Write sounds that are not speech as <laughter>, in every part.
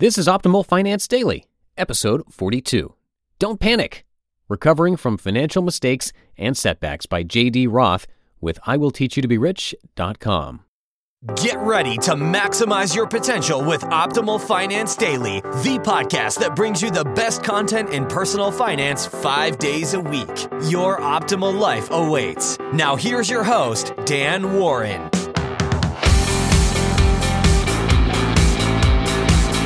This is Optimal Finance Daily, episode 42. Don't panic. Recovering from financial mistakes and setbacks by JD Roth with IWillTeachYouToBeRich.com. Get ready to maximize your potential with Optimal Finance Daily, the podcast that brings you the best content in personal finance five days a week. Your optimal life awaits. Now, here's your host, Dan Warren.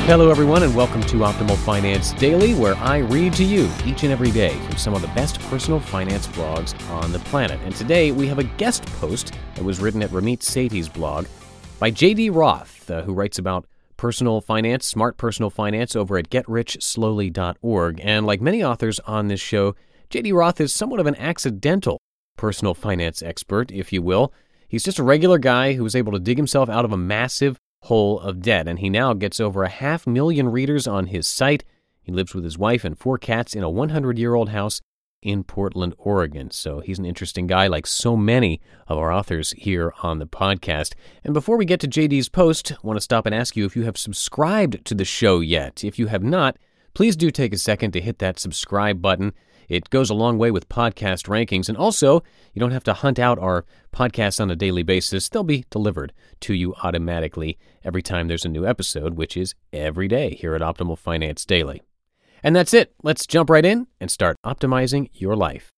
Hello, everyone, and welcome to Optimal Finance Daily, where I read to you each and every day from some of the best personal finance blogs on the planet. And today we have a guest post that was written at Ramit Sethi's blog by J.D. Roth, uh, who writes about personal finance, smart personal finance over at getrichslowly.org. And like many authors on this show, J.D. Roth is somewhat of an accidental personal finance expert, if you will. He's just a regular guy who was able to dig himself out of a massive hole of debt, and he now gets over a half million readers on his site. He lives with his wife and four cats in a 100 year old house in Portland, Oregon. So he's an interesting guy, like so many of our authors here on the podcast. And before we get to JD's post, I want to stop and ask you if you have subscribed to the show yet. If you have not, please do take a second to hit that subscribe button. It goes a long way with podcast rankings. And also, you don't have to hunt out our podcasts on a daily basis. They'll be delivered to you automatically every time there's a new episode, which is every day here at Optimal Finance Daily. And that's it. Let's jump right in and start optimizing your life.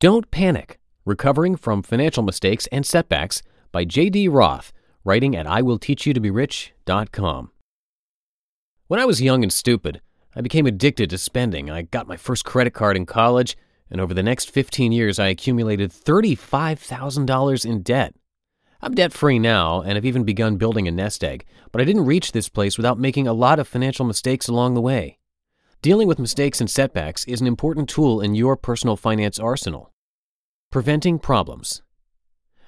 Don't Panic Recovering from Financial Mistakes and Setbacks by J.D. Roth, writing at IWillTeachYouToBeRich.com. When I was young and stupid, I became addicted to spending. I got my first credit card in college, and over the next 15 years, I accumulated $35,000 in debt. I'm debt free now and have even begun building a nest egg, but I didn't reach this place without making a lot of financial mistakes along the way. Dealing with mistakes and setbacks is an important tool in your personal finance arsenal. Preventing problems.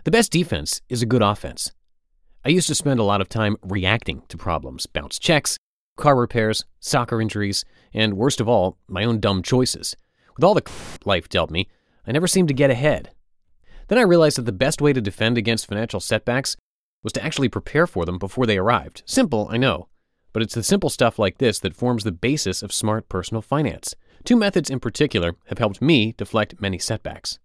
The best defense is a good offense. I used to spend a lot of time reacting to problems, bounce checks, car repairs, soccer injuries, and worst of all, my own dumb choices. With all the <laughs> life dealt me, I never seemed to get ahead. Then I realized that the best way to defend against financial setbacks was to actually prepare for them before they arrived. Simple, I know, but it's the simple stuff like this that forms the basis of smart personal finance. Two methods in particular have helped me deflect many setbacks.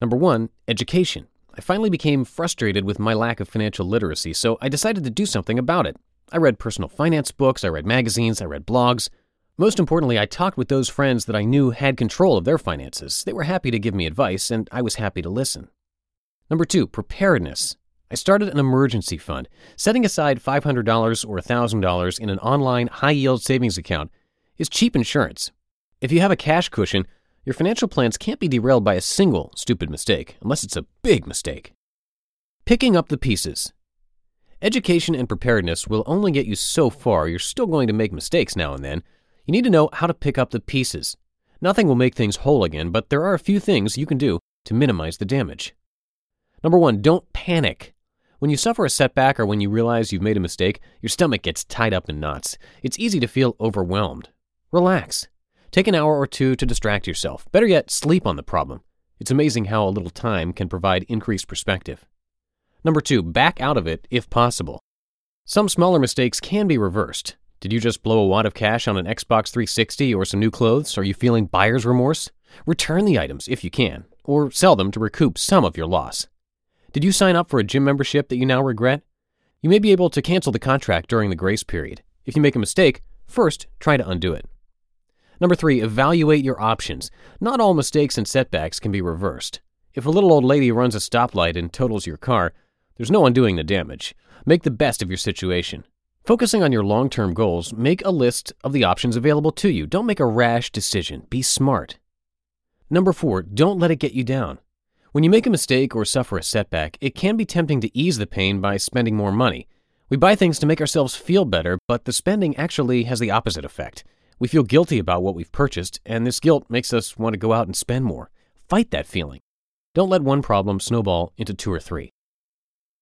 Number one, education. I finally became frustrated with my lack of financial literacy, so I decided to do something about it. I read personal finance books, I read magazines, I read blogs. Most importantly, I talked with those friends that I knew had control of their finances. They were happy to give me advice, and I was happy to listen. Number two, preparedness. I started an emergency fund. Setting aside $500 or $1,000 in an online high yield savings account is cheap insurance. If you have a cash cushion, your financial plans can't be derailed by a single stupid mistake, unless it's a big mistake. Picking up the pieces. Education and preparedness will only get you so far. You're still going to make mistakes now and then. You need to know how to pick up the pieces. Nothing will make things whole again, but there are a few things you can do to minimize the damage. Number one, don't panic. When you suffer a setback or when you realize you've made a mistake, your stomach gets tied up in knots. It's easy to feel overwhelmed. Relax. Take an hour or two to distract yourself. Better yet, sleep on the problem. It's amazing how a little time can provide increased perspective. Number two, back out of it if possible. Some smaller mistakes can be reversed. Did you just blow a wad of cash on an Xbox 360 or some new clothes? Are you feeling buyer's remorse? Return the items if you can, or sell them to recoup some of your loss. Did you sign up for a gym membership that you now regret? You may be able to cancel the contract during the grace period. If you make a mistake, first try to undo it. Number three, evaluate your options. Not all mistakes and setbacks can be reversed. If a little old lady runs a stoplight and totals your car, there's no undoing the damage. Make the best of your situation. Focusing on your long term goals, make a list of the options available to you. Don't make a rash decision. Be smart. Number four, don't let it get you down. When you make a mistake or suffer a setback, it can be tempting to ease the pain by spending more money. We buy things to make ourselves feel better, but the spending actually has the opposite effect. We feel guilty about what we've purchased, and this guilt makes us want to go out and spend more. Fight that feeling. Don't let one problem snowball into two or three.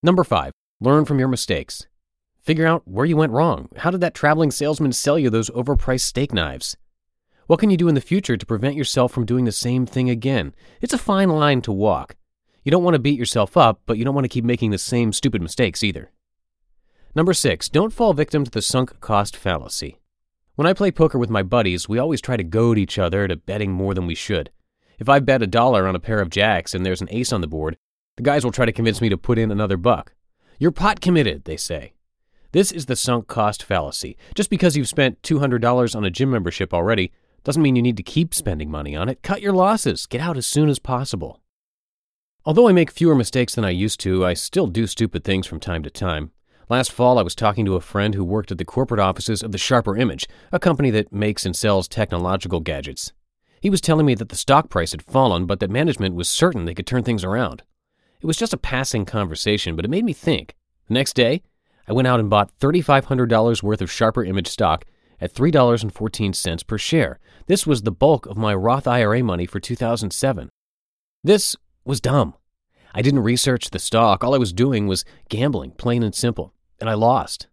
Number five, learn from your mistakes. Figure out where you went wrong. How did that traveling salesman sell you those overpriced steak knives? What can you do in the future to prevent yourself from doing the same thing again? It's a fine line to walk. You don't want to beat yourself up, but you don't want to keep making the same stupid mistakes either. Number six, don't fall victim to the sunk cost fallacy. When I play poker with my buddies, we always try to goad each other to betting more than we should. If I bet a dollar on a pair of jacks and there's an ace on the board, the guys will try to convince me to put in another buck. You're pot committed, they say. This is the sunk cost fallacy. Just because you've spent $200 on a gym membership already doesn't mean you need to keep spending money on it. Cut your losses. Get out as soon as possible. Although I make fewer mistakes than I used to, I still do stupid things from time to time. Last fall, I was talking to a friend who worked at the corporate offices of the Sharper Image, a company that makes and sells technological gadgets. He was telling me that the stock price had fallen, but that management was certain they could turn things around. It was just a passing conversation, but it made me think. The next day, I went out and bought $3,500 worth of Sharper Image stock at $3.14 per share. This was the bulk of my Roth IRA money for 2007. This was dumb. I didn't research the stock. All I was doing was gambling, plain and simple. And I lost.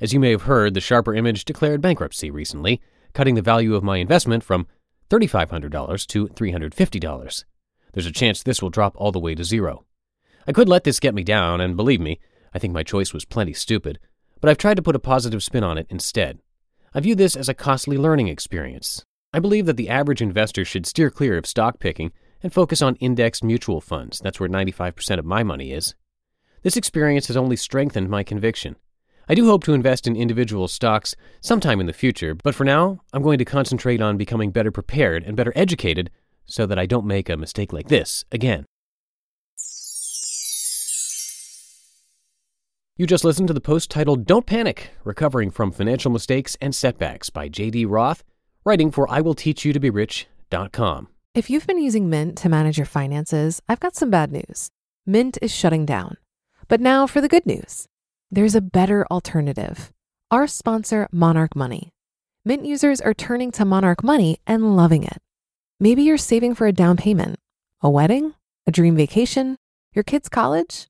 As you may have heard, the Sharper Image declared bankruptcy recently, cutting the value of my investment from $3,500 to $350. There's a chance this will drop all the way to zero. I could let this get me down, and believe me, I think my choice was plenty stupid, but I've tried to put a positive spin on it instead. I view this as a costly learning experience. I believe that the average investor should steer clear of stock picking and focus on indexed mutual funds. That's where 95% of my money is. This experience has only strengthened my conviction. I do hope to invest in individual stocks sometime in the future, but for now, I'm going to concentrate on becoming better prepared and better educated so that I don't make a mistake like this again. You just listened to the post titled Don't Panic Recovering from Financial Mistakes and Setbacks by J.D. Roth, writing for IWillTeachYouToBeRich.com. If you've been using Mint to manage your finances, I've got some bad news. Mint is shutting down. But now for the good news there's a better alternative. Our sponsor, Monarch Money. Mint users are turning to Monarch Money and loving it. Maybe you're saving for a down payment, a wedding, a dream vacation, your kid's college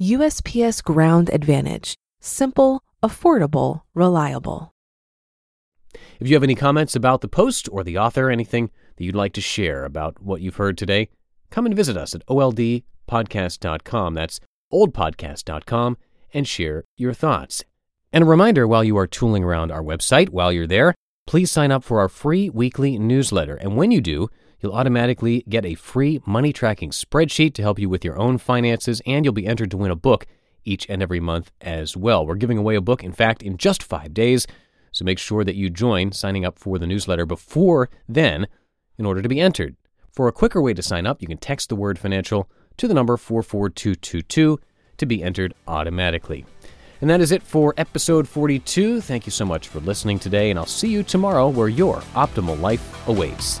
USPS Ground Advantage. Simple, affordable, reliable. If you have any comments about the post or the author, anything that you'd like to share about what you've heard today, come and visit us at oldpodcast.com. That's oldpodcast.com and share your thoughts. And a reminder while you are tooling around our website, while you're there, please sign up for our free weekly newsletter. And when you do, you'll automatically get a free money tracking spreadsheet to help you with your own finances, and you'll be entered to win a book each and every month as well. We're giving away a book, in fact, in just five days. So make sure that you join signing up for the newsletter before then in order to be entered. For a quicker way to sign up, you can text the word financial to the number 44222 to be entered automatically. And that is it for episode 42. Thank you so much for listening today, and I'll see you tomorrow where your optimal life awaits.